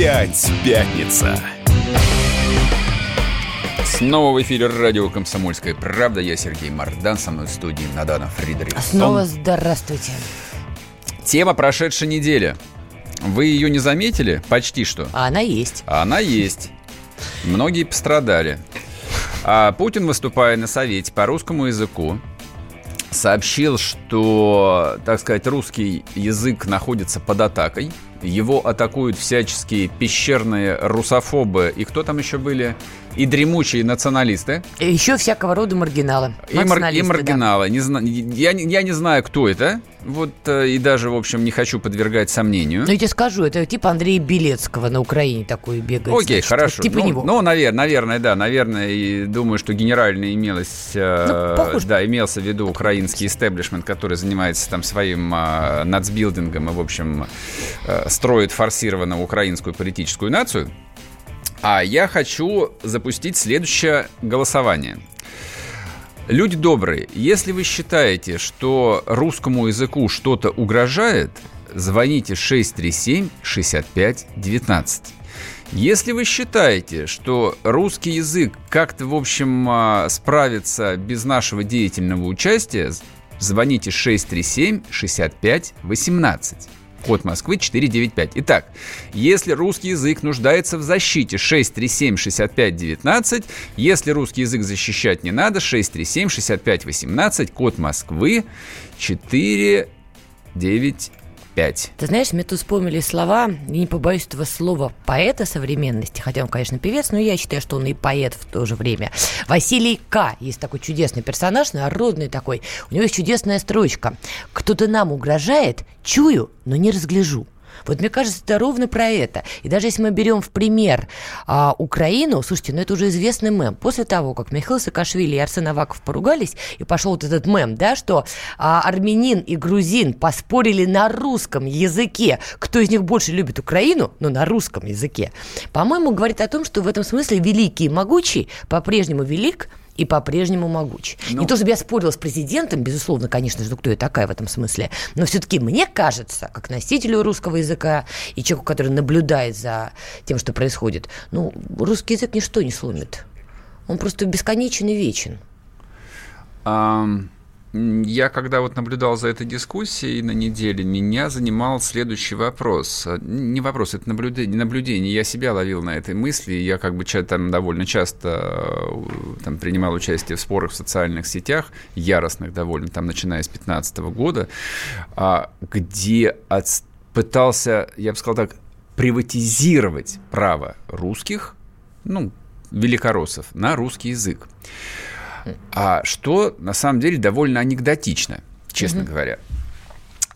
Опять пятница. Снова в эфире радио «Комсомольская правда». Я Сергей Мардан, со мной в студии Надана Фридрихсон. Снова здравствуйте. Тема прошедшей недели. Вы ее не заметили? Почти что. А она есть. А она есть. Многие пострадали. А Путин, выступая на Совете по русскому языку, сообщил, что, так сказать, русский язык находится под атакой – его атакуют всяческие пещерные русофобы. И кто там еще были? И дремучие националисты. И еще всякого рода маргиналы. И, мар- и маргиналы. Да. Не зна- я, я не знаю, кто это. Вот э, и даже, в общем, не хочу подвергать сомнению. Ну, я тебе скажу, это типа Андрея Белецкого на Украине такой бегает. Окей, значит, хорошо. Вот, типа ну, него. Ну, наверное, наверное, да, наверное, и думаю, что генерально имелось, э, ну, да, имелся в виду украинский истеблишмент, который занимается там своим э, нацбилдингом и, в общем, э, строит форсированно украинскую политическую нацию. А я хочу запустить следующее голосование. Люди добрые, если вы считаете, что русскому языку что-то угрожает, звоните 637-65-19. Если вы считаете, что русский язык как-то, в общем, а, справится без нашего деятельного участия, звоните 637-65-18 код Москвы 495. Итак, если русский язык нуждается в защите 637-6519, если русский язык защищать не надо, 637-6518, код Москвы 495. 5. Ты знаешь, мне тут вспомнили слова, не побоюсь этого слова, поэта современности, хотя он, конечно, певец, но я считаю, что он и поэт в то же время. Василий К. Есть такой чудесный персонаж, народный такой. У него есть чудесная строчка. «Кто-то нам угрожает, чую, но не разгляжу». Вот мне кажется, это ровно про это. И даже если мы берем в пример а, Украину, слушайте, ну это уже известный мем. После того, как Михаил Саакашвили и Арсен Аваков поругались, и пошел вот этот мем, да, что а, армянин и грузин поспорили на русском языке, кто из них больше любит Украину, но на русском языке, по-моему, говорит о том, что в этом смысле великий и могучий по-прежнему велик, и по-прежнему могуч. Ну, Не то, чтобы я спорила с президентом, безусловно, конечно же, кто я такая в этом смысле, но все-таки мне кажется, как носителю русского языка и человеку, который наблюдает за тем, что происходит, ну, русский язык ничто не сломит. Он просто бесконечен и вечен. Um... Я, когда вот наблюдал за этой дискуссией на неделе, меня занимал следующий вопрос. Не вопрос, это наблюдение. наблюдение. Я себя ловил на этой мысли. Я как бы там довольно часто э, там, принимал участие в спорах в социальных сетях, яростных довольно, там, начиная с 2015 года, а, где от, пытался, я бы сказал так, приватизировать право русских, ну, великороссов, на русский язык. А что на самом деле довольно анекдотично, честно угу. говоря.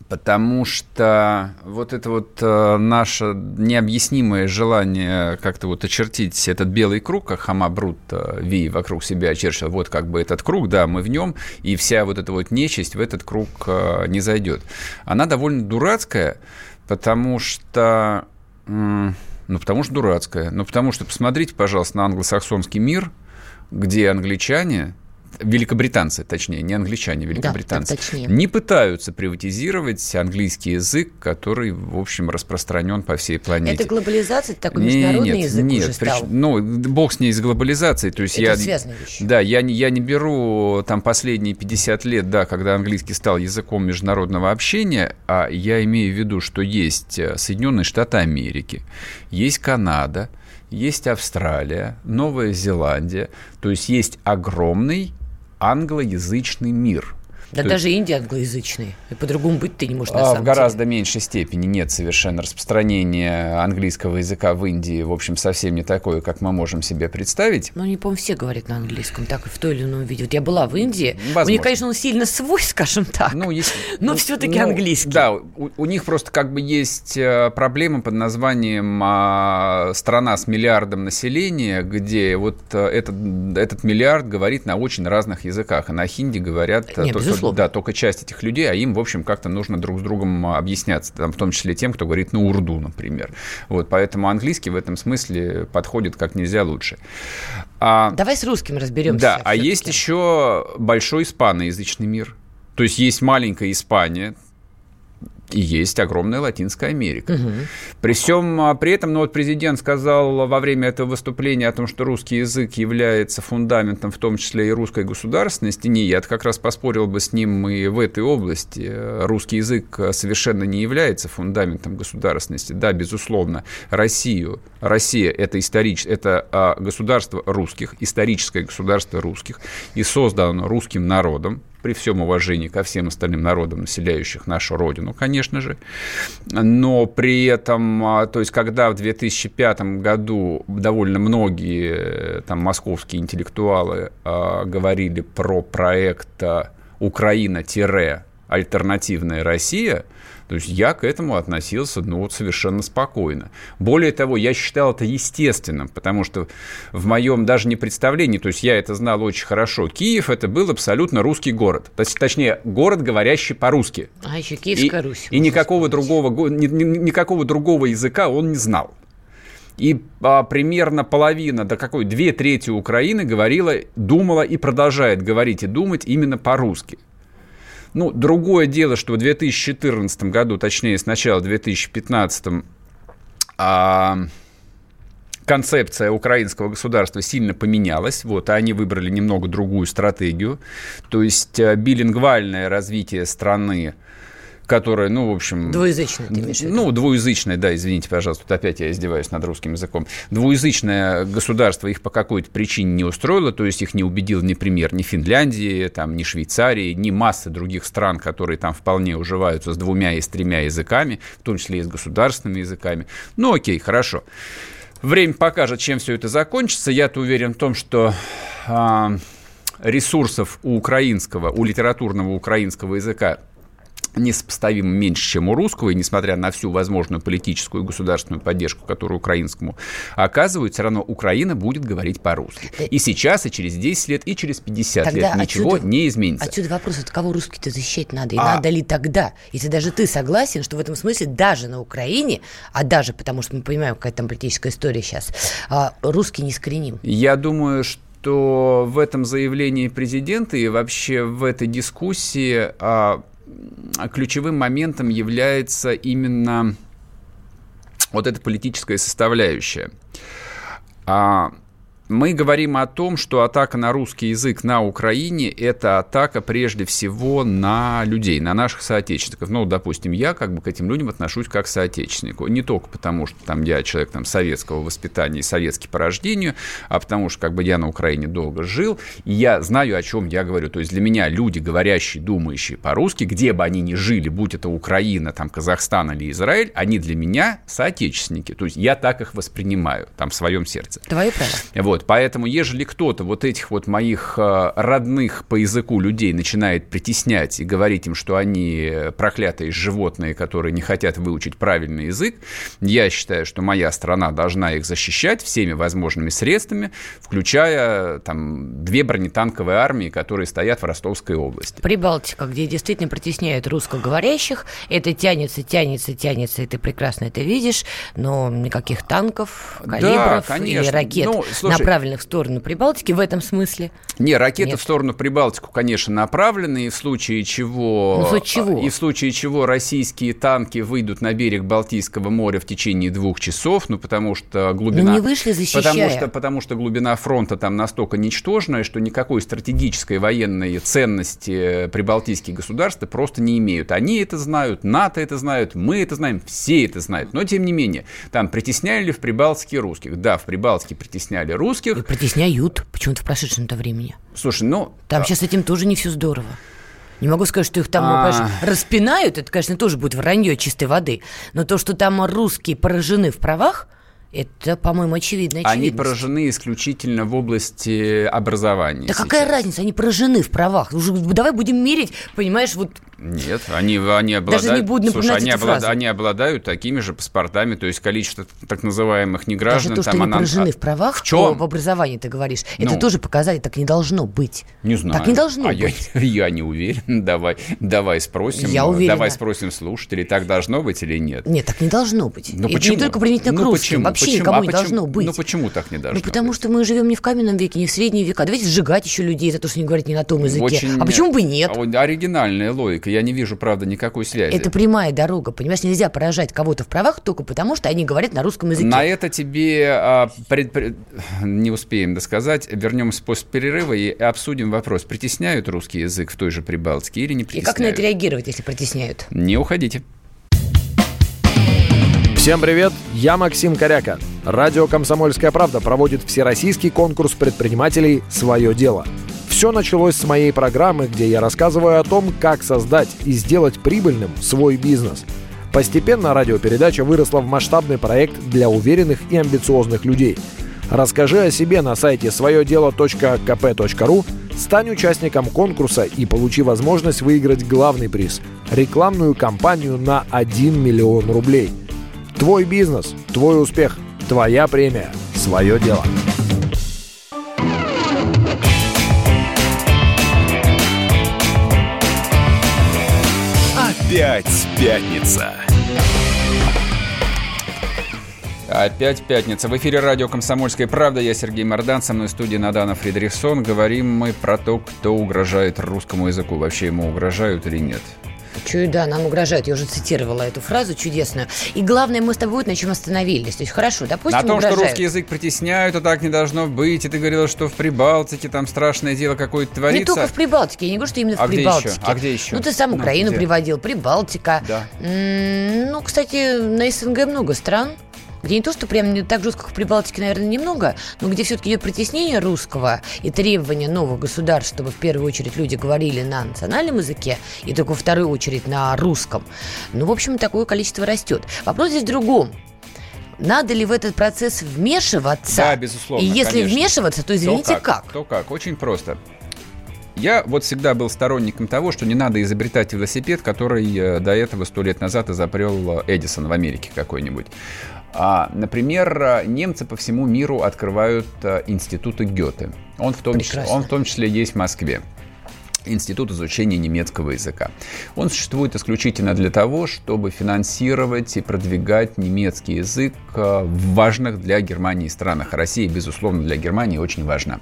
Потому что вот это вот э, наше необъяснимое желание как-то вот очертить этот белый круг, как Хама Брут э, Ви вокруг себя очерчил, вот как бы этот круг, да, мы в нем, и вся вот эта вот нечисть в этот круг э, не зайдет. Она довольно дурацкая, потому что... Э, ну, потому что дурацкая. Ну, потому что, посмотрите, пожалуйста, на англосаксонский мир – где англичане великобританцы, точнее, не англичане, великобританцы, да, не пытаются приватизировать английский язык, который, в общем, распространен по всей планете. Это глобализация, такой международный нет, язык нет, уже стал? Прич... Ну, бог с ней с глобализацией. То есть Это я. Да, я, я не беру там последние 50 лет, да, когда английский стал языком международного общения, а я имею в виду, что есть э, Соединенные Штаты Америки, есть Канада, есть Австралия, Новая Зеландия, то есть есть огромный англоязычный мир. Да То даже есть... Индия англоязычный. И по-другому быть ты не можешь на а, самом В гораздо деле. меньшей степени нет совершенно распространения английского языка в Индии. В общем, совсем не такое, как мы можем себе представить. Ну, не помню, все говорят на английском, так и в той или ином виде. Вот я была в Индии. Возможно. У них, конечно, он сильно свой, скажем так. Ну, есть, но ну, все-таки ну, английский. Да, у, у них просто как бы есть э, проблема под названием а, страна с миллиардом населения, где вот э, этот, этот миллиард говорит на очень разных языках. И на хинди говорят э, Нет, только, да, только часть этих людей, а им, в общем, как-то нужно друг с другом объясняться, там, в том числе тем, кто говорит на урду, например. Вот, поэтому английский в этом смысле подходит как нельзя лучше. А, Давай с русским разберемся. Да, а есть еще большой испаноязычный мир. То есть есть маленькая Испания, и есть огромная Латинская Америка. Угу. При всем а, при этом, ну вот президент сказал во время этого выступления о том, что русский язык является фундаментом, в том числе и русской государственности. Не, я как раз поспорил бы с ним и в этой области. Русский язык совершенно не является фундаментом государственности. Да, безусловно, Россию. Россия это историч, это а, государство русских, историческое государство русских, и создано русским народом при всем уважении ко всем остальным народам, населяющих нашу родину, конечно же. Но при этом, а, то есть, когда в 2005 году довольно многие там, московские интеллектуалы а, говорили про проект а, «Украина-альтернативная Россия», то есть я к этому относился ну, вот совершенно спокойно. Более того, я считал это естественным, потому что в моем даже не представлении, то есть я это знал очень хорошо, Киев это был абсолютно русский город. То есть, точнее, город, говорящий по-русски. А еще Киевская и, Русь. И никакого другого, ни, ни, никакого другого языка он не знал. И а, примерно половина, да какой, две трети Украины говорила, думала и продолжает говорить и думать именно по-русски. Ну, другое дело, что в 2014 году, точнее, с начала 2015 а, концепция украинского государства сильно поменялась, вот, и они выбрали немного другую стратегию, то есть а, билингвальное развитие страны которая, ну, в общем... Двуязычная, ты имеешь? Ну, двуязычная, да, извините, пожалуйста, тут опять я издеваюсь над русским языком. Двуязычное государство их по какой-то причине не устроило, то есть их не убедил ни пример ни Финляндии, там, ни Швейцарии, ни массы других стран, которые там вполне уживаются с двумя и с тремя языками, в том числе и с государственными языками. Ну, окей, хорошо. Время покажет, чем все это закончится. Я-то уверен в том, что э, ресурсов у украинского, у литературного украинского языка несопоставимо меньше, чем у русского, и несмотря на всю возможную политическую и государственную поддержку, которую украинскому оказывают, все равно Украина будет говорить по-русски. И сейчас, и через 10 лет, и через 50 тогда лет ничего отсюда, не изменится. Отсюда вопрос, от кого русский-то защищать надо, и а... надо ли тогда? Если даже ты согласен, что в этом смысле даже на Украине, а даже потому, что мы понимаем, какая там политическая история сейчас, а, русский не скореним. Я думаю, что что в этом заявлении президента и вообще в этой дискуссии а, ключевым моментом является именно вот эта политическая составляющая. А, мы говорим о том, что атака на русский язык на Украине – это атака прежде всего на людей, на наших соотечественников. Ну, допустим, я как бы к этим людям отношусь как к соотечественнику. Не только потому, что там я человек там, советского воспитания и советский по рождению, а потому что как бы я на Украине долго жил, и я знаю, о чем я говорю. То есть для меня люди, говорящие, думающие по-русски, где бы они ни жили, будь это Украина, там, Казахстан или Израиль, они для меня соотечественники. То есть я так их воспринимаю там в своем сердце. Твое право. Вот. Вот, поэтому, ежели кто-то вот этих вот моих э, родных по языку людей начинает притеснять и говорить им, что они проклятые животные, которые не хотят выучить правильный язык, я считаю, что моя страна должна их защищать всеми возможными средствами, включая там две бронетанковые армии, которые стоят в Ростовской области. Прибалтика, где действительно притесняют русскоговорящих, это тянется, тянется, тянется, и ты прекрасно это видишь, но никаких танков, калибров да, или ракет ну, слушай, направленных в сторону Прибалтики в этом смысле? Не, ракеты Нет. в сторону Прибалтику, конечно, направлены, и в случае чего... Ну, в случае чего? И в случае чего российские танки выйдут на берег Балтийского моря в течение двух часов, ну, потому что глубина... Ну, не вышли, защищая. Потому что, потому что глубина фронта там настолько ничтожная, что никакой стратегической военной ценности прибалтийские государства просто не имеют. Они это знают, НАТО это знают, мы это знаем, все это знают. Но, тем не менее, там притесняли в Прибалтике русских? Да, в Прибалтике притесняли русских, русских. И притесняют почему-то в прошедшем-то времени. Слушай, ну... Там а... сейчас с этим тоже не все здорово. Не могу сказать, что их там а... распинают, это, конечно, тоже будет вранье чистой воды. Но то, что там русские поражены в правах, это, по-моему, очевидно. Они поражены исключительно в области образования. Да сейчас. какая разница? Они поражены в правах. Уже давай будем мерить, понимаешь, вот нет, они, они обладают, Даже не буду слушай, они, облад, они обладают такими же паспортами, то есть количество так называемых неграждан. Даже то, что там, они она... поражены в правах, в, чем? в образовании, ты говоришь, ну, это тоже показатель, так не должно быть. Не знаю. Так не должно а быть. Я, я не уверен, давай, давай спросим. Я уверена. Давай спросим слушателей, так должно быть или нет? Нет, так не должно быть. Ну, это почему? не только применительно ну, к русским, почему? вообще почему? никому а не почему? должно быть. Ну почему так не должно Ну потому быть? что мы живем не в каменном веке, не в средние века. Давайте сжигать еще людей за то, что они говорят не на том языке. Очень... А почему бы нет? Оригинальная логика. Я не вижу, правда, никакой связи. Это прямая дорога, понимаешь? Нельзя поражать кого-то в правах только потому, что они говорят на русском языке. На это тебе а, пред, пред, не успеем досказать. Вернемся после перерыва и обсудим вопрос. Притесняют русский язык в той же Прибалтике или не притесняют? И как на это реагировать, если притесняют? Не уходите. Всем привет, я Максим Коряка. Радио «Комсомольская правда» проводит всероссийский конкурс предпринимателей «Свое дело». Все началось с моей программы, где я рассказываю о том, как создать и сделать прибыльным свой бизнес. Постепенно радиопередача выросла в масштабный проект для уверенных и амбициозных людей. Расскажи о себе на сайте своедело.кп.ру, стань участником конкурса и получи возможность выиграть главный приз – рекламную кампанию на 1 миллион рублей. Твой бизнес, твой успех, твоя премия, свое дело. Опять пятница. Опять пятница. В эфире радио «Комсомольская правда». Я Сергей Мордан. Со мной в студии Надана Фридрихсон. Говорим мы про то, кто угрожает русскому языку. Вообще ему угрожают или нет. Чую, да, нам угрожают. Я уже цитировала эту фразу чудесную. И главное, мы с тобой на чем остановились. То есть, хорошо, допустим, На том, угрожают. что русский язык притесняют, а так не должно быть. И ты говорила, что в Прибалтике там страшное дело какое-то творится. Не только в Прибалтике. Я не говорю, что именно а в Прибалтике. Где еще? А где еще? Ну, ты сам Украину ну, приводил, Прибалтика. Да. М-м, ну, кстати, на СНГ много стран где не то, что прям не так жестко, как в Прибалтике, наверное, немного, но где все-таки идет притеснение русского и требование новых государств, чтобы в первую очередь люди говорили на национальном языке и только во вторую очередь на русском. Ну, в общем, такое количество растет. Вопрос здесь в другом. Надо ли в этот процесс вмешиваться? Да, безусловно. И если конечно. вмешиваться, то извините, то как? как? То как? Очень просто. Я вот всегда был сторонником того, что не надо изобретать велосипед, который э, до этого сто лет назад изобрел э, Эдисон в Америке какой-нибудь. А, например, немцы по всему миру открывают э, институты Гёте. Он в том, числе, он в том числе есть в Москве. Институт изучения немецкого языка. Он существует исключительно для того, чтобы финансировать и продвигать немецкий язык э, в важных для Германии странах. Россия, безусловно, для Германии очень важна.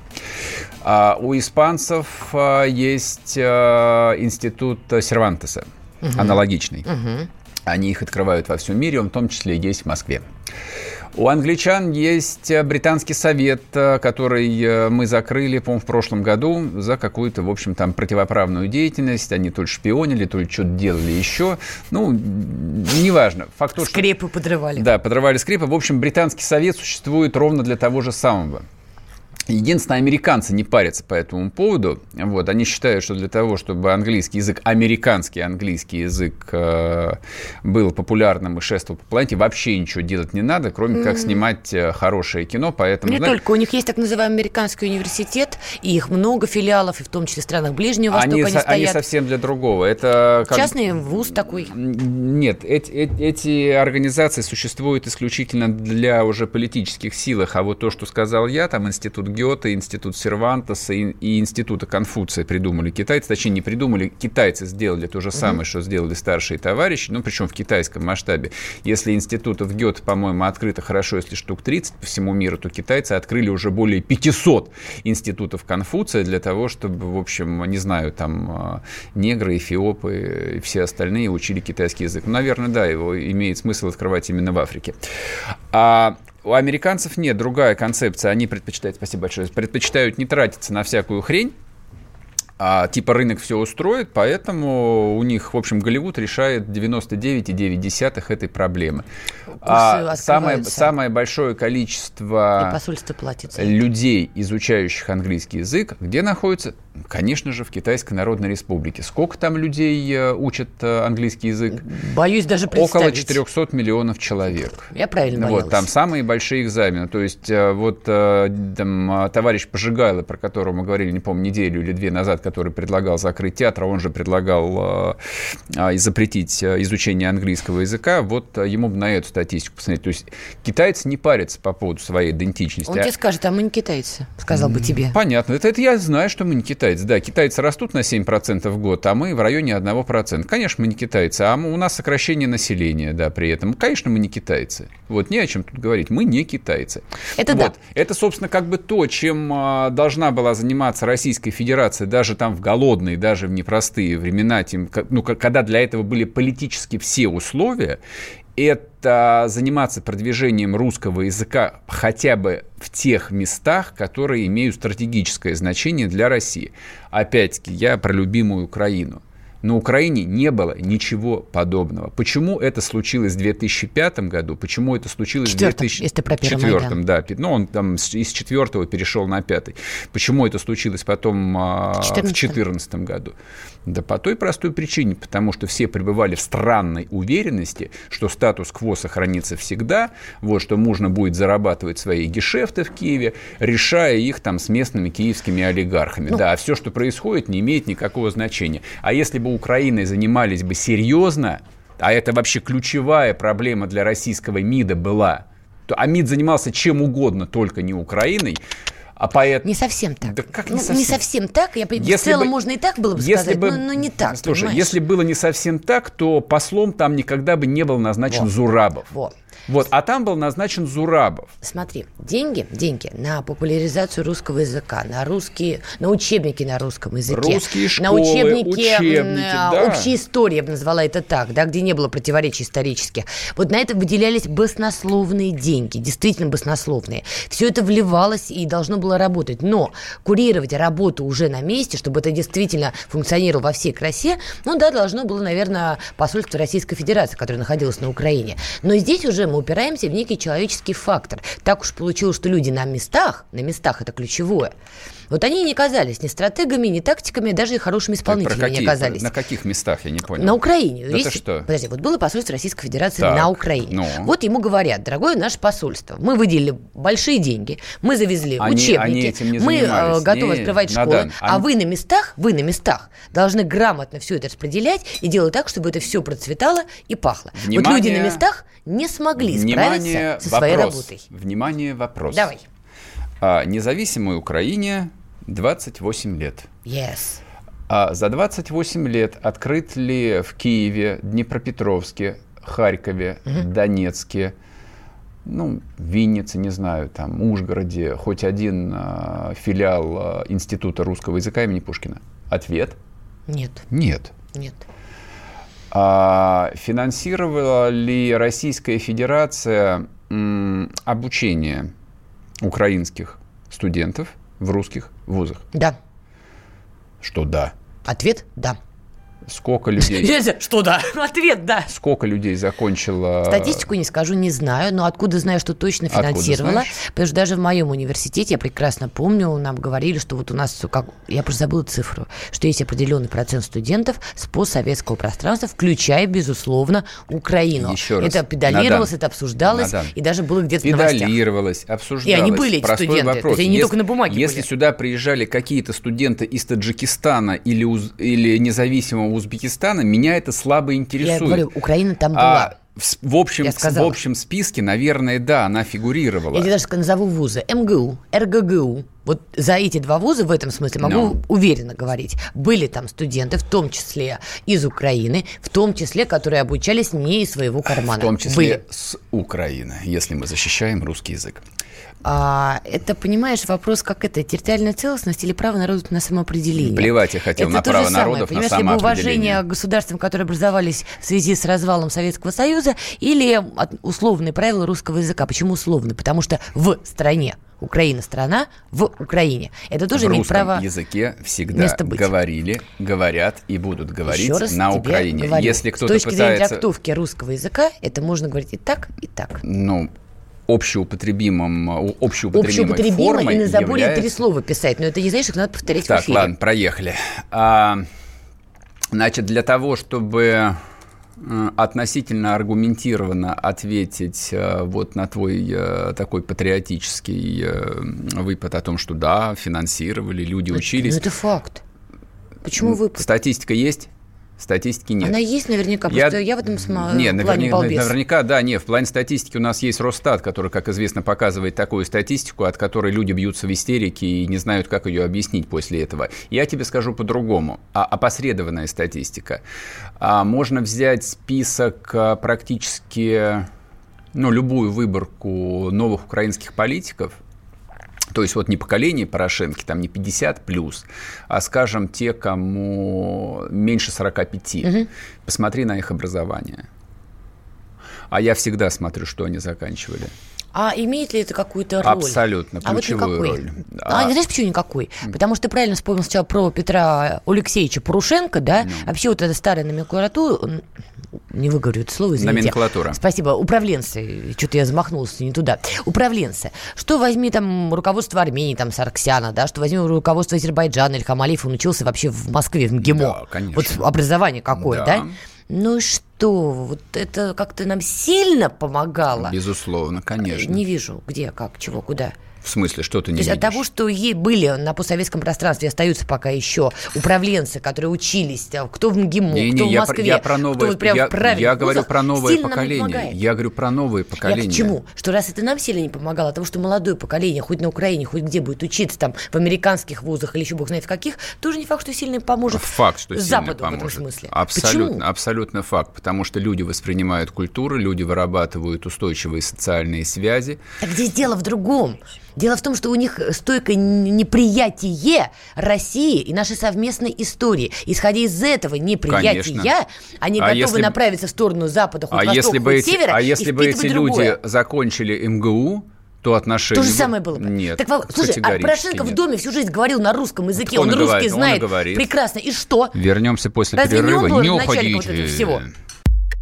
А у испанцев э, есть институт Сервантеса, угу. аналогичный. Угу. Они их открывают во всем мире, он в том числе есть в Москве. У англичан есть э, британский совет, э, который э, мы закрыли, по в прошлом году за какую-то, в общем, там противоправную деятельность. Они то ли шпионили, то ли что-то делали еще. Ну, неважно. Факт скрепы что... подрывали. Да, подрывали скрепы. В общем, британский совет существует ровно для того же самого. Единственное, американцы не парятся по этому поводу. Вот, они считают, что для того, чтобы английский язык, американский английский язык э, был популярным и шествовал по планете, вообще ничего делать не надо, кроме mm-hmm. как снимать э, хорошее кино. Поэтому, не знаете, только, у них есть так называемый американский университет, и их много филиалов, и в том числе в странах Ближнего Востока они, они, стоят. Они совсем для другого. Это как... Частный вуз такой. Нет, эти, эти организации существуют исключительно для уже политических силах, а вот то, что сказал я, там институт Гёте, институт Сервантеса и, и института Конфуция придумали китайцы, точнее не придумали, китайцы сделали то же самое, mm-hmm. что сделали старшие товарищи, ну причем в китайском масштабе. Если институтов Гёте, по-моему, открыто хорошо, если штук 30 по всему миру, то китайцы открыли уже более 500 институтов Конфуция для того, чтобы, в общем, не знаю, там а, негры, эфиопы и все остальные учили китайский язык. Ну, наверное, да, его имеет смысл открывать именно в Африке. А у американцев нет другая концепция. Они предпочитают, спасибо большое, предпочитают не тратиться на всякую хрень, а типа рынок все устроит, поэтому у них, в общем, Голливуд решает 99,9 этой проблемы. А самое, самое большое количество людей, изучающих английский язык, где находится Конечно же, в Китайской Народной Республике. Сколько там людей э, учат э, английский язык? Боюсь даже представить. Около 400 миллионов человек. Я правильно Вот, там самые большие экзамены. То есть э, вот там, товарищ Пожигайло, про которого мы говорили, не помню, неделю или две назад, который предлагал закрыть театр, а он же предлагал э, запретить изучение английского языка, вот ему бы на эту статистику посмотреть. То есть китайцы не парятся по поводу своей идентичности. Он тебе скажет, а мы не китайцы, сказал бы тебе. Понятно. Это, это я знаю, что мы не китайцы китайцы. Да, китайцы растут на 7% в год, а мы в районе 1%. Конечно, мы не китайцы, а у нас сокращение населения, да, при этом. Конечно, мы не китайцы. Вот, не о чем тут говорить. Мы не китайцы. Это вот. да. Это, собственно, как бы то, чем а, должна была заниматься Российская Федерация даже там в голодные, даже в непростые времена, тем, ну, когда для этого были политически все условия, это заниматься продвижением русского языка хотя бы в тех местах, которые имеют стратегическое значение для России. Опять-таки, я про любимую Украину. На Украине не было ничего подобного. Почему это случилось в 2005 году? Почему это случилось Четвертом, в 2004? Да, ну он там из четвертого перешел на пятый. Почему это случилось потом 14 а, в 2014 году? Да по той простой причине, потому что все пребывали в странной уверенности, что статус-кво сохранится всегда, вот, что можно будет зарабатывать свои гешефты в Киеве, решая их там с местными киевскими олигархами. Ну, да, а все, что происходит, не имеет никакого значения. А если бы Украиной занимались бы серьезно, а это вообще ключевая проблема для российского МИДа была, то, а МИД занимался чем угодно, только не Украиной, а поэт... Не совсем так. Да как не, не совсем? Не совсем так. Я, если в целом бы, можно и так было бы если сказать, бы, но, но не так, Слушай, понимаешь? если было не совсем так, то послом там никогда бы не был назначен вот. Зурабов. Вот. Вот, а там был назначен Зурабов. Смотри, деньги, деньги на популяризацию русского языка, на русские, на учебники на русском языке, Русские школы, на учебники, учебники да. общей истории, я бы назвала это так, да, где не было противоречий исторических. Вот на это выделялись баснословные деньги, действительно баснословные. Все это вливалось и должно было работать. Но курировать работу уже на месте, чтобы это действительно функционировало во всей красе, ну да, должно было, наверное, посольство Российской Федерации, которое находилось на Украине. Но здесь уже мы упираемся в некий человеческий фактор. Так уж получилось, что люди на местах, на местах это ключевое, вот они не казались ни стратегами, ни тактиками, даже и хорошими исполнителями какие, не оказались. На каких местах, я не понял? На Украине. Да Есть, что? Подожди, вот было посольство Российской Федерации так, на Украине. Ну. Вот ему говорят, дорогое наше посольство, мы выделили большие деньги, мы завезли они, учебники, они этим не мы э, готовы не, открывать школы, Надан, а они... вы на местах, вы на местах должны грамотно все это распределять и делать так, чтобы это все процветало и пахло. Внимание, вот люди на местах не смогли внимание, справиться со своей вопрос, работой. Внимание, вопрос. Давай. А, независимой Украине 28 лет. Yes. А за 28 лет открыт ли в Киеве, Днепропетровске, Харькове, угу. Донецке, ну, Виннице, не знаю, там, Ужгороде, хоть один э, филиал э, Института русского языка имени Пушкина? Ответ? Нет. Нет. Нет. А, финансировала ли Российская Федерация м, обучение украинских студентов в русских вузах? Да. Что да? Ответ – да. Сколько людей... Что да? Ответ да. Сколько людей закончило... Статистику не скажу, не знаю, но откуда знаю, что точно финансировала. Потому что даже в моем университете, я прекрасно помню, нам говорили, что вот у нас, как, я просто забыла цифру, что есть определенный процент студентов с постсоветского пространства, включая, безусловно, Украину. Еще раз. Это педалировалось, Надан. это обсуждалось, Надан. и даже было где-то Педалировалось, обсуждалось. И они были, эти Простой студенты. вопрос. То есть они если, только на бумаге Если были. сюда приезжали какие-то студенты из Таджикистана или, или независимого Узбекистана, меня это слабо интересует. Я говорю, Украина там была. А, в, в, общем, в общем списке, наверное, да, она фигурировала. Я тебе даже назову вузы. МГУ, РГГУ. Вот за эти два вуза в этом смысле могу no. уверенно говорить. Были там студенты, в том числе из Украины, в том числе, которые обучались не из своего кармана. В том числе Были. с Украины, если мы защищаем русский язык. А, это, понимаешь, вопрос, как это, территориальная целостность или право народов на самоопределение? Плевать я хотел это на право самое, народов понимаешь, на либо самоопределение. уважение к государствам, которые образовались в связи с развалом Советского Союза, или условные правила русского языка. Почему условные? Потому что в стране Украина страна в Украине. Это тоже в имеет право языке всегда говорили, говорят и будут говорить Еще раз на Украине. Говорю, Если кто-то с точки пытается... зрения трактовки русского языка, это можно говорить и так, и так. Ну, общеупотребимым, общеупотребимой Общеупотребимо формой и на заборе является... три слова писать. Но это не знаешь, их надо повторять Так, в эфире. ладно, проехали. А, значит, для того, чтобы э, относительно аргументированно ответить э, вот на твой э, такой патриотический выпад о том, что да, финансировали, люди Ну, учились. это факт. Почему вы... Статистика есть? Статистики нет. Она есть наверняка, Я- просто я, в этом сма- Не, плане наверняка, наверняка, да, не, в плане статистики у нас есть Росстат, который, как известно, показывает такую статистику, от которой люди бьются в истерике и не знают, как ее объяснить после этого. Я тебе скажу по-другому. А, опосредованная статистика. А, можно взять список а, практически, ну, любую выборку новых украинских политиков, то есть вот не поколение Порошенки, там не 50 плюс, а, скажем, те, кому меньше 45. Посмотри на их образование. А я всегда смотрю, что они заканчивали. А имеет ли это какую-то роль? Абсолютно, А вот ключевую никакой. роль. А, А- знаешь, почему никакой? Потому что ты правильно вспомнил сначала про Петра Алексеевича Порошенко, да? Ну. Вообще вот эта старая номенклатура, не выговорю это слово, извините. Номенклатура. Спасибо. Управленцы. Что-то я замахнулась не туда. Управленцы. Что возьми там руководство Армении, там Сарксяна, да? Что возьми руководство Азербайджана, Ильхам Алиев, он учился вообще в Москве, в МГИМО. Да, конечно. Вот образование какое, Да. да? Ну и что? Вот это как-то нам сильно помогало? Безусловно, конечно. Не вижу, где, как, чего, куда. В смысле, что ты не То есть от того, что ей были на постсоветском пространстве, остаются пока еще управленцы, которые учились, а, кто в МГИМО, Не, кто не, в я, Москве, про- я про новое, кто вот прям я, в я говорю про новое сильно не поколение. Я говорю про новое поколение. Я к чему? Что раз это нам сильно не помогало, от того, что молодое поколение, хоть на Украине, хоть где будет учиться, там, в американских вузах или еще бог знает в каких, тоже не факт, что сильно поможет Факт, что сильно Западу поможет. в этом смысле. Абсолютно, Почему? абсолютно факт, потому что люди воспринимают культуру, люди вырабатывают устойчивые социальные связи. Так здесь дело в другом. Дело в том, что у них стойкое неприятие России и нашей совместной истории. Исходя из этого неприятия, Конечно. они А готовы если направиться в сторону Запада, хоть А востока, если, бы хоть эти, севера, а если бы эти впитывать люди другое. закончили МГУ, то отношения... То же самое было бы. Нет, Так, слушай, а Порошенко в нет. доме всю жизнь говорил на русском языке, он он, русский говорит, он знает говорит. прекрасно. И что? Вернемся после Разве не перерыва. он был не начальником вот уходите. этого всего?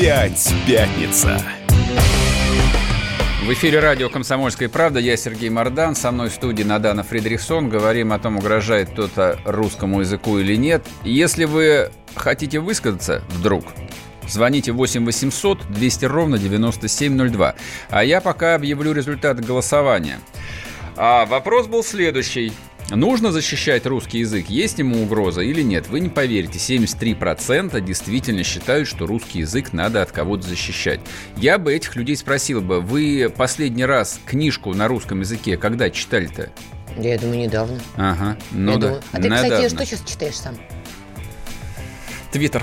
Опять пятница. В эфире радио «Комсомольская правда». Я Сергей Мордан. Со мной в студии Надана Фредериксон. Говорим о том, угрожает кто-то русскому языку или нет. Если вы хотите высказаться вдруг, звоните 8 800 200 ровно 9702. А я пока объявлю результат голосования. А вопрос был следующий. Нужно защищать русский язык? Есть ему угроза или нет? Вы не поверите, 73% действительно считают, что русский язык надо от кого-то защищать. Я бы этих людей спросил бы, вы последний раз книжку на русском языке когда читали-то? Я думаю, недавно. Ага, ну Я да. думаю. А ты, кстати, недавно. что сейчас читаешь сам? Твиттер.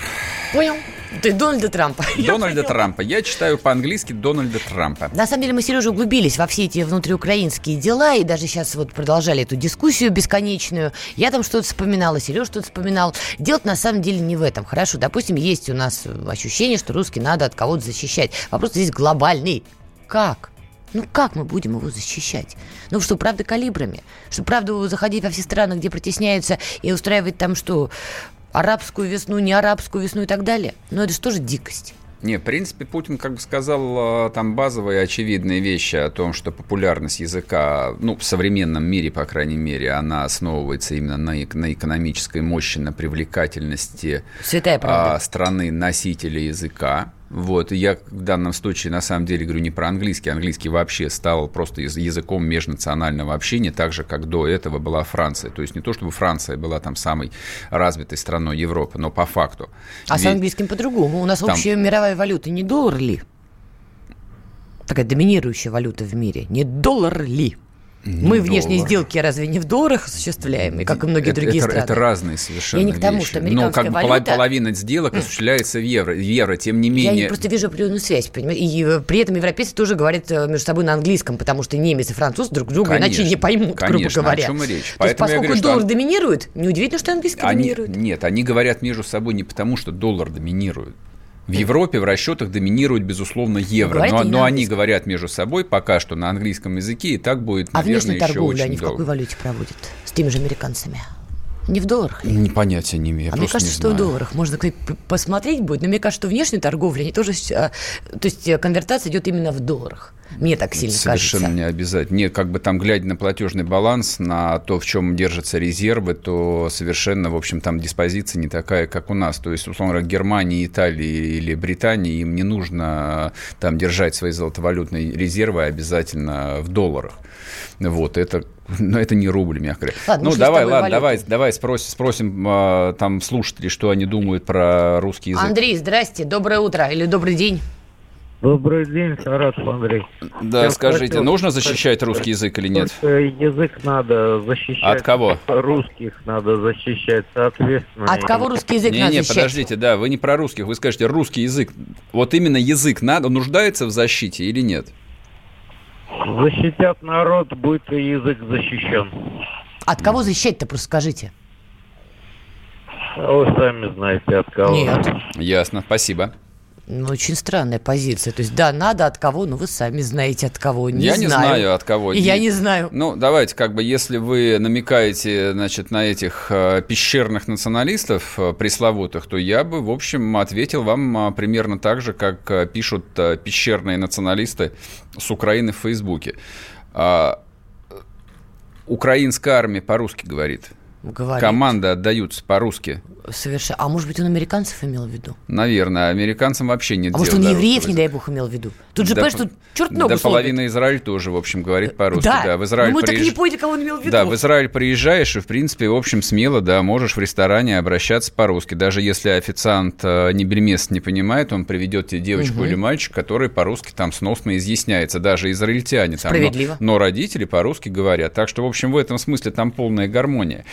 Понял? Ты Дональда Трампа. Дональда. Трампа. Я читаю по-английски Дональда Трампа. На самом деле мы, Сережа, углубились во все эти внутриукраинские дела и даже сейчас вот продолжали эту дискуссию бесконечную. Я там что-то вспоминала, Сережа что-то вспоминал. Дело на самом деле не в этом. Хорошо, допустим, есть у нас ощущение, что русский надо от кого-то защищать. Вопрос здесь глобальный. Как? Ну как мы будем его защищать? Ну что, правда, калибрами? Что, правда, заходить во все страны, где протесняются, и устраивать там что, арабскую весну, не арабскую весну и так далее? Ну это же тоже дикость. Не, в принципе, Путин как бы сказал э, там базовые очевидные вещи о том, что популярность языка, ну, в современном мире, по крайней мере, она основывается именно на, на экономической мощи, на привлекательности Святая правда. а, страны носителя языка. Вот, и я в данном случае на самом деле говорю не про английский. Английский вообще стал просто яз- языком межнационального общения, так же, как до этого была Франция. То есть не то, чтобы Франция была там самой развитой страной Европы, но по факту. А с Ведь- английским по-другому. У нас Там- общая мировая валюта не доллар ли? Такая доминирующая валюта в мире. Не доллар ли? Мы внешние сделки разве не в долларах осуществляем, и как и многие это, другие это, страны? Это разные совершенно Я не к тому, вещи. что Но американская как бы валюта... половина сделок осуществляется в евро, в евро тем не Я менее... не просто вижу определенную связь, понимаете? И э, при этом европейцы тоже говорят э, между собой на английском, потому что немец и француз друг друга Конечно, иначе не поймут, конечно, грубо говоря. о чем и речь. То есть, Поэтому я поскольку говорю, что доллар он- доминирует, неудивительно, что английский Они, доминирует. нет, они говорят между собой не потому, что доллар доминирует. В Европе в расчетах доминирует, безусловно, евро. Но, но они говорят между собой пока что на английском языке, и так будет, А наверное, внешнюю еще торговлю очень они в долго. какой валюте проводят? С теми же американцами? Не в долларах? Не понятия не имею. а мне кажется, что в знаю. долларах. Можно посмотреть будет, но мне кажется, что внешняя торговля, они тоже... а, То есть э, конвертация идет именно в долларах. Мне так сильно Совершенно кажется. не обязательно. Нет, как бы там, глядя на платежный баланс, на то, в чем держатся резервы, то совершенно, в общем, там диспозиция не такая, как у нас. То есть, условно говоря, Германии, Италии или Британии им не нужно там держать свои золотовалютные резервы обязательно в долларах. Вот, это, но это не рубль, мягко говоря. Ладно, ну, давай, ладно, валюты. давай, давай спросим, спросим а, там слушателей, что они думают про русский язык. Андрей, здрасте, доброе утро или добрый день. Добрый день, Саратов Андрей. Да, Я скажите, хотел нужно защищать русский язык или нет? Только язык надо защищать. От кого? Русских надо защищать, соответственно. От кого русский язык Не, надо не, защищать? подождите, да, вы не про русских, вы скажете русский язык. Вот именно язык надо, нуждается в защите или нет? Защитят народ, будет и язык защищен. От кого защищать-то, просто скажите. А Вы сами знаете, от кого. Нет. Ясно, спасибо. Ну, очень странная позиция. То есть, да, надо от кого, но вы сами знаете от кого. Не я не знаю, от кого. И я не знаю. Ну, давайте, как бы, если вы намекаете, значит, на этих э, пещерных националистов э, пресловутых, то я бы, в общем, ответил вам э, примерно так же, как э, пишут э, пещерные националисты с Украины в Фейсбуке. Э, украинская армия по-русски говорит. Говорит. Команды отдаются по-русски. Совершенно. А может быть, он американцев имел в виду? Наверное, американцам вообще нет А может, дела он до евреев, русского не дай бог, имел в виду? Тут же, Да понимаешь, по- тут черт ногу Да, половина Израиля тоже, в общем, говорит по-русски. Да, Да, в Израиль но мы так приезж- не поняли, кого он имел в виду. Да, в Израиль приезжаешь, и, в принципе, в общем, смело, да, можешь в ресторане обращаться по-русски. Даже если официант э, не бельмес не понимает, он приведет тебе девочку или мальчика, который по-русски там сносно изъясняется. Даже израильтяне. Там, но- Справедливо. но, родители по-русски говорят. Так что, в общем, в этом смысле там полная гармония.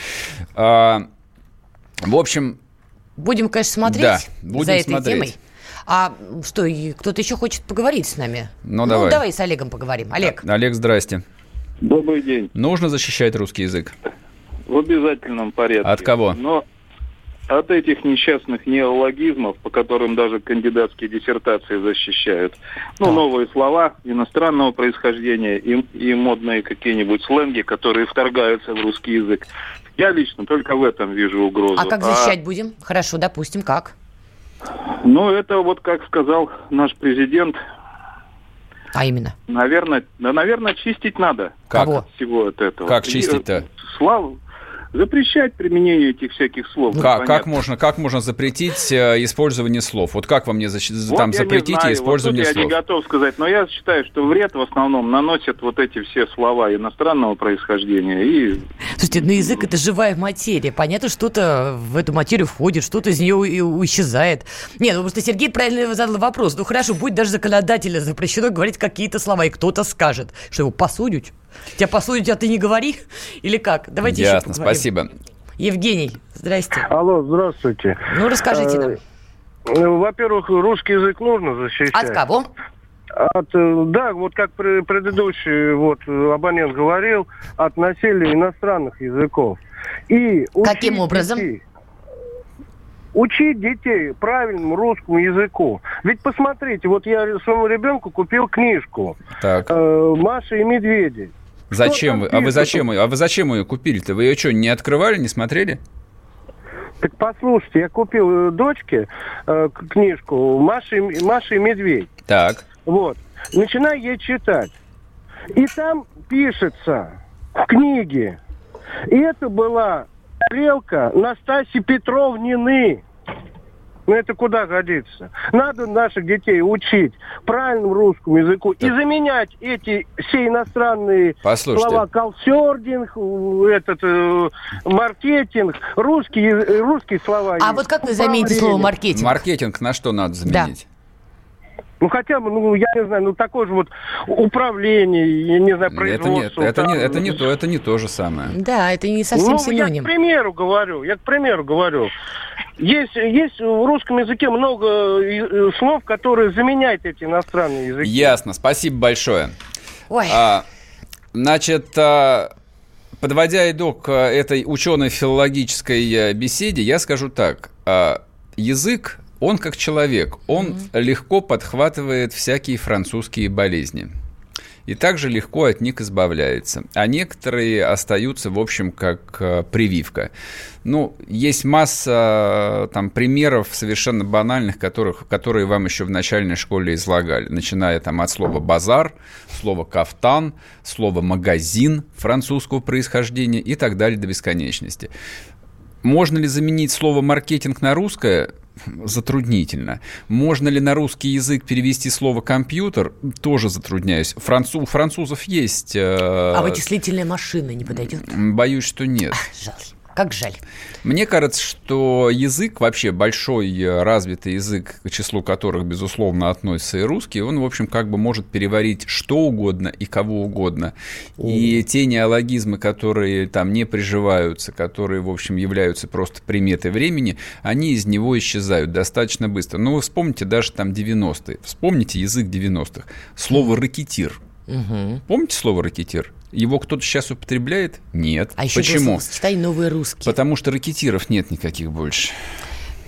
А, в общем, Будем, конечно, смотреть Да, будем за этой смотреть. темой. А что, кто-то еще хочет поговорить с нами? Ну, давай. давай с Олегом поговорим. Олег. Олег, здрасте. Добрый день. Нужно защищать русский язык? В обязательном порядке. От кого? Но от этих несчастных неологизмов, по которым даже кандидатские диссертации защищают. Ну, Так. новые слова иностранного происхождения и, и модные какие-нибудь сленги, которые вторгаются в русский язык. Я лично только в этом вижу угрозу. А как защищать будем? Хорошо, допустим, как? ну, это вот, как сказал наш президент, А именно? наверное, да, наверное, чистить надо Как? Всего от этого. Как И, чистить-то? э, Славу. Запрещать применение этих всяких слов. Как, как, можно, как можно запретить э, использование слов? Вот как вам мне защ- Вот там я не запретите знаю, использование вот тут слов? я не готов сказать, но я считаю, что вред в основном наносят вот эти все слова иностранного происхождения. И Слушайте, ну язык это живая материя. Понятно, что-то в эту материю входит, что-то из нее и исчезает. Нет, ну просто Сергей правильно задал вопрос. Ну хорошо, будет даже законодателя запрещено говорить какие-то слова, и кто-то скажет, что его посудить. Тебя посудить, а ты не говори? Или как? Давайте еще Ясно, поговорим. спасибо.Евгений, здрасте. Алло, здравствуйте. Ну расскажите нам. Ну, Во-первых, русский язык нужно защищать. От кого? От, э, да, вот как пре- предыдущий вот э, абонент говорил, от носителей иностранных языков. И Каким образом? детей- Учить детей правильному русскому языку. Ведь посмотрите, вот я своему ребенку купил книжку Так, э, «Маша и медведи». Зачем вы? А вы зачем, ее- а вы зачем ее купили-то? Вы ее что, не открывали, не смотрели? Так послушайте, я купил э, дочке э, книжку «Маша и, Маша и медведь». Так, Вот. Начинаю ей читать. И там пишется в книге. И это была стрелка Настасьи Петровнины. Ну это куда годится? Надо наших детей учить правильному русскому языку и заменять эти все иностранные Послушайте. слова колсердинг, этот э, маркетинг, русские, э, русские слова. А есть. вот как вы замените слово маркетинг? маркетинг на что надо заменить? Ну хотя бы, ну я не знаю, ну такое же вот управление, я не знаю, Это производство. нет, это не, там. это не то, это не то же самое. Да, это не совсем ну, синоним. я к примеру говорю, я к примеру говорю. Есть, есть в русском языке много э, слов, которые заменяют эти иностранные языки. Ясно, спасибо большое. Ой, А, значит, а, подводя итог а, этой учено-филологической э, беседе, я скажу так. А, Язык, он как человек, он легко подхватывает всякие французские болезни. И также легко от них избавляется. А некоторые остаются, в общем, как э, прививка. Ну, есть масса э, там примеров совершенно банальных, которых, которые вам еще в начальной школе излагали. Начиная там от слова «базар», слова «кафтан», слова «магазин» французского происхождения и так далее до бесконечности. Можно ли заменить слово «маркетинг» на русское? Затруднительно. Можно ли на русский язык перевести слово «компьютер»? Тоже затрудняюсь. Францу- у французов есть... э, а вычислительная машина не подойдет? Боюсь, что нет. Жаль. Как жаль. Мне кажется, что язык, вообще большой э, развитый язык, к числу которых, безусловно, относится и русский, он, в общем, как бы может переварить что угодно и кого угодно. И те неологизмы, которые там не приживаются, которые, в общем, являются просто приметой времени, они из него исчезают достаточно быстро. Ну, вы вспомните даже там 90-е. Вспомните язык 90-х. Слово «ракетир». Помните слово «ракетир»? Его кто-то сейчас употребляет? Нет. А еще Почему? читай новые русские. Потому что ракетиров нет никаких больше.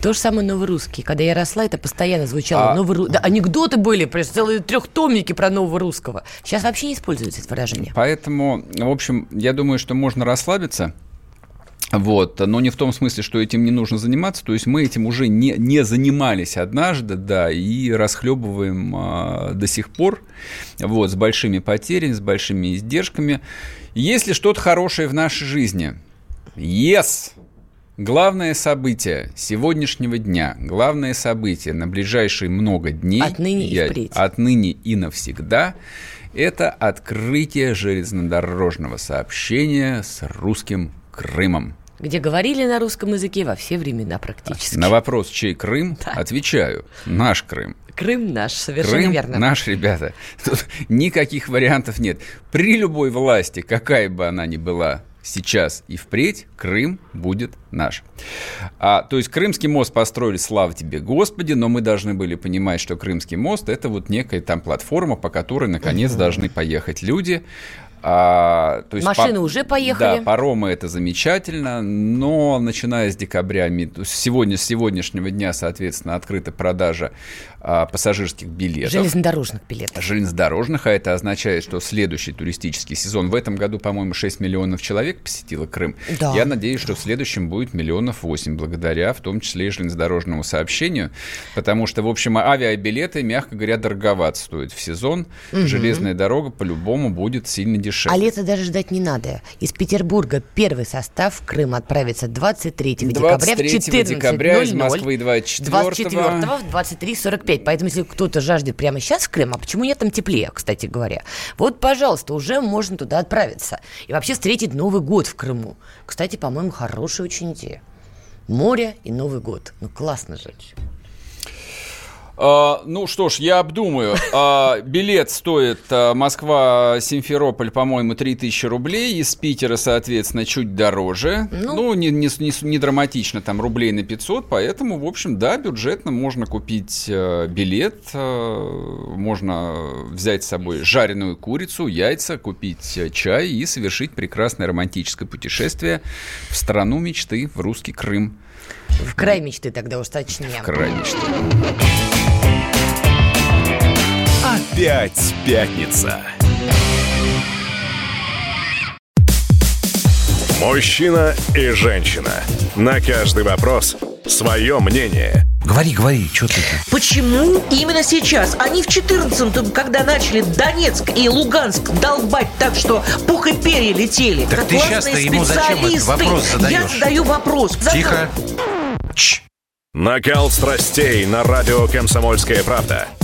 То же самое новый русский. Когда я росла, это постоянно звучало. А- Новый ру- Да, анекдоты были, прям целые трехтомники про нового русского. Сейчас вообще не используется это выражение. Поэтому, в общем, я думаю, что можно расслабиться. Вот, но не в том смысле, что этим не нужно заниматься. То есть мы этим уже не, не занимались однажды, да, и расхлебываем а, до сих пор, вот, с большими потерями, с большими издержками. Есть ли что-то хорошее в нашей жизни? Yes! Главное событие сегодняшнего дня, главное событие на ближайшие много дней, Отныне и я- впредь. отныне и навсегда, это открытие железнодорожного сообщения с русским Крымом. Где говорили на русском языке во все времена практически. На вопрос, чей Крым, отвечаю, наш Крым. Крым наш, совершенно Крым верно. наш, ребята. Тут никаких вариантов нет. При любой власти, какая бы она ни была сейчас и впредь, Крым будет наш. А, то есть Крымский мост построили, слава тебе, Господи, но мы должны были понимать, что Крымский мост – это вот некая там платформа, по которой, наконец, должны поехать люди. А, то есть Машины па- уже поехали. Да, паромы это замечательно, но начиная с декабря, сегодня, с сегодняшнего дня, соответственно, открыта продажа а, пассажирских билетов. Железнодорожных билетов. железнодорожных, а это означает, что следующий туристический сезон, в этом году, по-моему, 6 миллионов человек посетило Крым. Да. Я надеюсь, что в следующем будет миллионов 8, благодаря в том числе и железнодорожному сообщению, потому что, в общем, авиабилеты, мягко говоря, дороговато стоят в сезон. Железная дорога по-любому будет сильно дешевле. А лето даже ждать не надо. Из Петербурга первый состав в Крым отправится 23 декабря в 23 14.00. декабря из Москвы 24 24 в 23.45. Поэтому, если кто-то жаждет прямо сейчас в Крым, а почему нет там теплее, кстати говоря, вот, пожалуйста, уже можно туда отправиться. И вообще встретить Новый год в Крыму. Кстати, по-моему, хорошая очень идея. Море и Новый год. Ну, классно же. А, ну что ж, я обдумаю. А, билет стоит а, Москва-Симферополь, по-моему, 3000 рублей. Из Питера, соответственно, чуть дороже. Ну, не, не, не, не драматично, там рублей на 500. Поэтому, в общем, да, бюджетно можно купить э, билет. э, можно взять с собой жареную курицу, яйца, купить э, чай и совершить прекрасное романтическое путешествие в страну мечты, в русский Крым. В край мечты тогда уж точнее. В край мечты. Опять пятница. Мужчина и женщина. На каждый вопрос свое мнение. Говори, говори, что ты? Почему именно сейчас? Они в 14-м, когда начали Донецк и Луганск долбать так, что пух и перья летели. Так ты Классные щас-то ему зачем этот вопрос задаешь? Я задаю вопрос. Задам. Тихо. Чш. Накал страстей на радио «Комсомольская правда».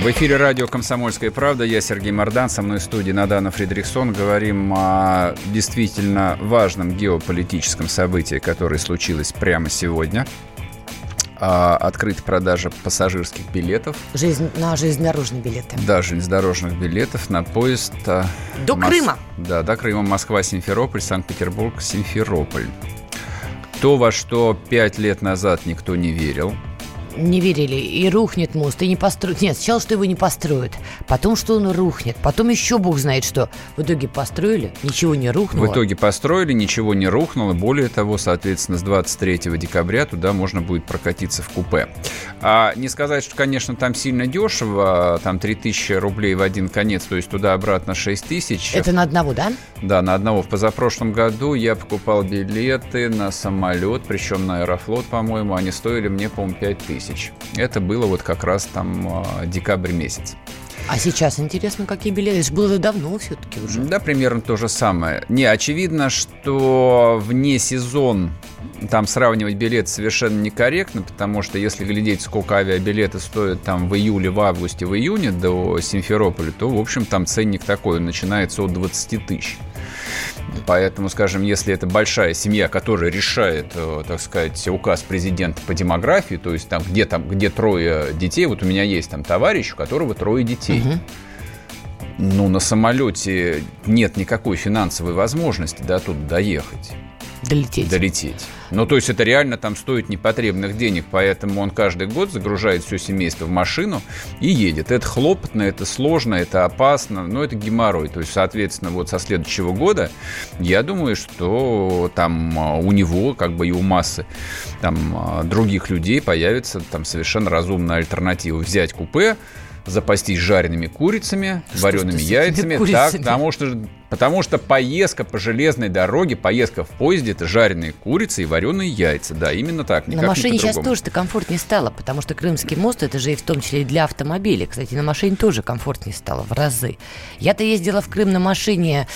В эфире радио «Комсомольская правда». Я Сергей Мордан. Со мной в студии Надана Фредериксон. Говорим о действительно важном геополитическом событии, которое случилось прямо сегодня. А, Открыта продажа пассажирских билетов. Жизнь, на железнодорожные билеты. Да, железнодорожных билетов на поезд... а, До Крыма. Да, до Крыма, Москва, Симферополь, Санкт-Петербург, Симферополь. То, во что пять лет назад никто не верил, Не верили, и рухнет мост, и не построят. Нет, сначала, что его не построят, потом, что он рухнет, потом еще бог знает что. В итоге построили, ничего не рухнуло. В итоге построили, ничего не рухнуло. Более того, соответственно, с 23 декабря туда можно будет прокатиться в купе. А не сказать, что, конечно, там сильно дешево, там 3000 рублей в один конец, то есть туда-обратно 6000. Это на одного, да? Да, на одного. В позапрошлом году я покупал билеты на самолет, причем на Аэрофлот, по-моему, они стоили мне, по-моему, 5000. Это было вот как раз там э, декабрь месяц. А сейчас интересно, какие билеты. Это же было давно все-таки уже. Да, примерно то же самое. Не, очевидно, что вне сезон там сравнивать билет совершенно некорректно, потому что если глядеть, сколько авиабилеты стоят там в июле, в августе, в июне до Симферополя, то, в общем, там ценник такой, он начинается от 20 тысяч. Поэтому, скажем, если это большая семья, которая решает, э, так сказать, указ президента по демографии, то есть там где, там, где трое детей, вот у меня есть там товарищ, у которого трое детей. Ну, на самолете нет никакой финансовой возможности до туда доехать. Долететь. Долететь. Ну, то есть это реально там стоит непотребных денег, поэтому он каждый год загружает все семейство в машину и едет. Это хлопотно, это сложно, это опасно, но это геморрой. То есть, соответственно, вот со следующего года я думаю, что там а, у него, как бы и у массы там а, других людей появится там совершенно разумная альтернатива. Взять купе, запастись жареными курицами, Что вареными яйцами. курицами? Так, потому что, потому что поездка по железной дороге, поездка в поезде это жареные курицы и вареные яйца. Да, именно так. На не машине сейчас тоже-то комфортнее стало, потому что Крымский мост, это же и в том числе и для автомобилей. Кстати, на машине тоже комфортнее стало в разы. Я-то ездила в Крым на машине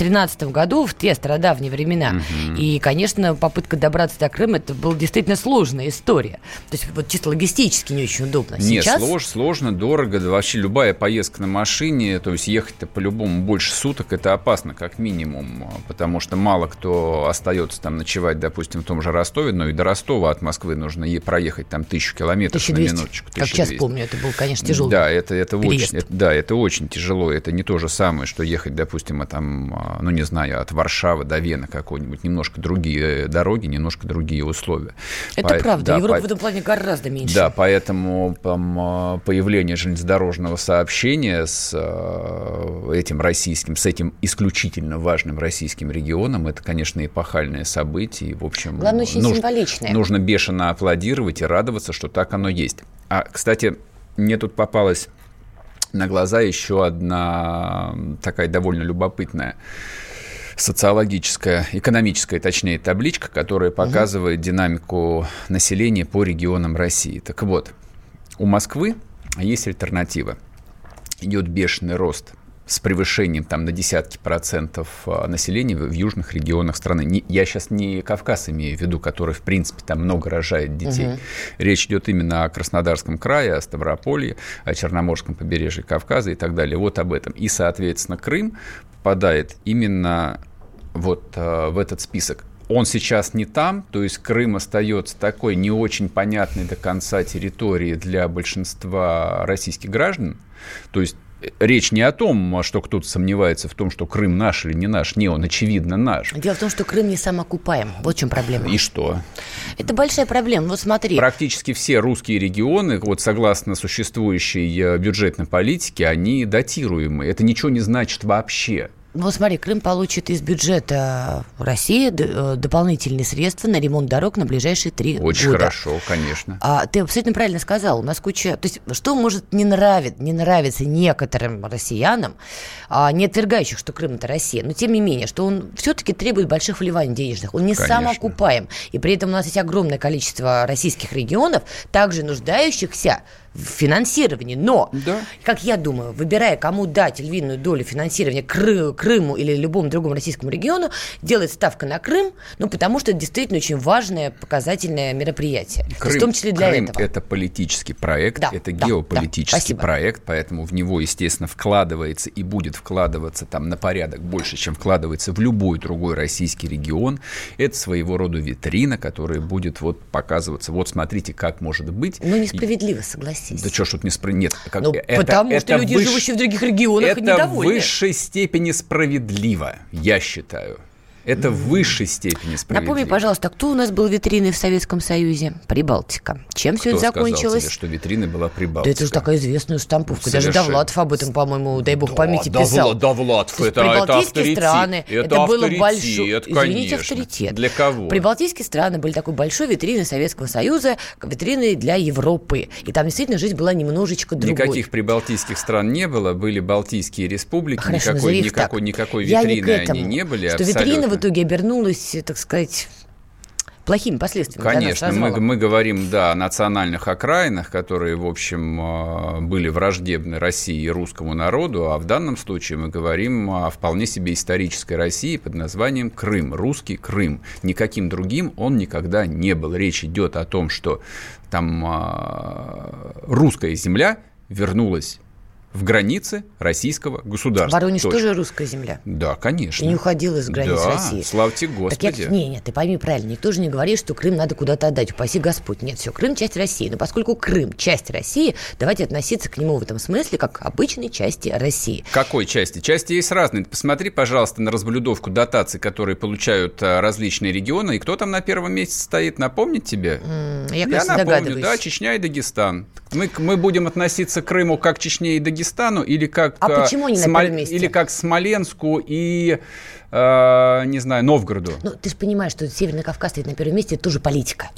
в году, в те стародавние времена. И, конечно, попытка добраться до Крыма, это была действительно сложная история. То есть вот чисто логистически не очень удобно. Нет, Сейчас слож- сложно, дорого. Да вообще любая поездка на машине, то есть ехать-то по-любому больше суток, это опасно, как минимум. Потому что мало кто остается там ночевать, допустим, в том же Ростове, но и до Ростова от Москвы нужно е- проехать там тысячу километров 1200. на минуточку. Как сейчас 1200. помню, это был, конечно, тяжелый Да, это, это переезд. очень, это- да, это очень тяжело. Это не то же самое, что ехать, допустим, а там, а, ну не знаю, от Варшавы до Вены какой-нибудь. Немножко другие дороги, немножко другие условия. Это По- правда. да, Европа по- в этом плане гораздо меньше. да, поэтому там, а, появление железнодорожного сообщения с а, этим российским, с этим исключительно важным российским регионом, это, конечно, эпохальное событие. И, в общем, Главное, очень нужно- символичное. Нужно бешено аплодировать и радоваться, что так оно есть. А, кстати, мне тут попалась на глаза еще одна такая довольно любопытная социологическая, экономическая, точнее, табличка, которая показывает динамику населения по регионам России. Так вот, у Москвы есть альтернатива. Идет бешеный рост с превышением там на десятки процентов а, населения в южных регионах страны. Не- я сейчас не Кавказ имею в виду, который, в принципе, там много рожает детей. Мгм. Речь идет именно о Краснодарском крае, о Ставрополье, о Черноморском побережье Кавказа и так далее. Вот об этом. И, соответственно, Крым попадает именно вот э, в этот список. Он сейчас не там, то есть Крым остается такой не очень понятной до конца территорией для большинства российских граждан. То есть речь не о том, что кто-то сомневается в том, что Крым наш или не наш. Не, он очевидно наш. Дело в том, что Крым не самоокупаем. Вот в чем проблема. И что? Это большая проблема. Вот смотри. Практически все русские регионы, вот согласно существующей э, бюджетной политике, они датируемы. Это ничего не значит вообще. Ну, Вот смотри, Крым получит из бюджета России э, дополнительные средства на ремонт дорог на ближайшие три Очень года. хорошо, конечно. А ты абсолютно правильно сказал. У нас куча... То есть, что может не нравиться, не нравится некоторым россиянам, а, не отвергающих, что Крым – это Россия, но тем не менее, что он все-таки требует больших вливаний денежных. Он не Конечно. самоокупаем. И при этом у нас есть огромное количество российских регионов, также нуждающихся в финансировании. Но, как я думаю, выбирая, кому дать львиную долю финансирования Кры- Крыму или любому другому российскому региону, делает ставка на Крым, ну, потому что это действительно очень важное, показательное мероприятие. Крым, в том числе для Крым этого. это политический проект, Да, это да, геополитический да, проект, поэтому в него, естественно, вкладывается и будет вкладываться там на порядок больше, чем вкладывается в любой другой российский регион. Это своего рода витрина, которая будет вот показываться. Вот смотрите, как может быть. Ну, несправедливо, согласись. Да что ж тут не спро... Нет, как... Ну, потому что люди, живущие в других регионах, это недовольны. в высшей степени справедливо, я считаю. Это в высшей степени справедливо. Напомни, пожалуйста, кто у нас был витриной в Советском Союзе? Прибалтика. Чем все Кто это закончилось? тебе, что витрина была Да Прибалтика? это же такая известная штамповка. Даже. Довлатов об этом, по-моему, дай бог памяти, Да, писал. Довла- Довлатов, это, это авторитет. страны, это, это, было большой, извините, авторитет. Для кого? Прибалтийские страны были такой большой витриной Советского Союза, витриной для Европы. И там действительно жизнь была немножечко другой. Никаких прибалтийских стран не было, были Балтийские республики, Хорошо, никакой, никакой, так. никакой Я не витрины к этому, они не были. Что витрина в итоге обернулась, так сказать, плохими последствиями. Конечно, мы, мы говорим, да, о национальных окраинах, которые, в общем, э, были враждебны России и русскому народу, а в данном случае мы говорим о вполне себе исторической России под названием Крым, русский Крым. Никаким другим он никогда не был. Речь идет о том, что там э, русская земля вернулась в границы российского государства. Воронеж Точка. тоже русская земля. Да, конечно. И не уходила из границ да, России. славьте Так Господи. я, не, нет, ты пойми правильно, никто же не говорит, что Крым надо куда-то отдать, упаси Господь. Нет, все, Крым часть России. Но поскольку Крым часть России, давайте относиться к нему в этом смысле как к обычной части России. Какой части? Части есть разные. Ты Посмотри, пожалуйста, на разблюдовку дотаций, которые получают а, различные регионы, и кто там на первом месте стоит, напомнить тебе? Я, Я напомню, догадываюсь. да, Чечня и Дагестан. Мы, мы будем относиться к Крыму как к Чечне и Дагестану, или как, А а, почему они месте? или как Смоленску и, а, не знаю, Новгороду. Ну, ты же понимаешь, что Северный Кавказ стоит на первом месте, это тоже политика.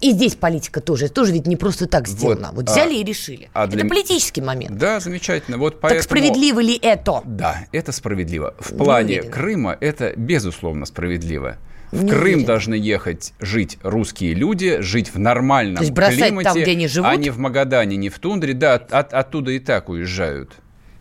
И здесь политика тоже. Это тоже ведь не просто так сделано. Вот, а- взяли и решили. а это для- политический момент. Да, замечательно. Вот Так поэтому... справедливо ли это? Да, это справедливо. В Не плане уверена. Крыма это безусловно справедливо. В Не Крым уверена. должны ехать жить русские люди, жить в нормальном То есть бросать климате, там, где они живут? а не в Магадане, не в тундре. Да, от- от- оттуда и так уезжают.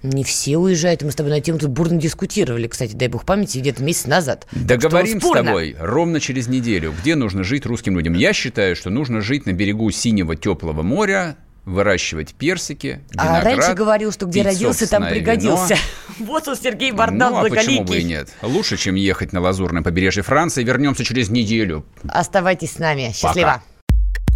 Не все уезжают. Мы с тобой на тему тут бурно дискутировали, кстати, дай бог памяти, где-то месяц назад. Договорим с тобой ровно через неделю, где нужно жить русским людям. Я считаю, что нужно жить на берегу синего теплого моря, выращивать персики, А виноград, раньше говорил, что где пить родился, там пригодился. вино. Вот он, Сергей Бардан, ну, а почему бы и нет? Лучше, чем ехать на лазурное побережье Франции. Вернемся через неделю. Оставайтесь с нами. Счастливо.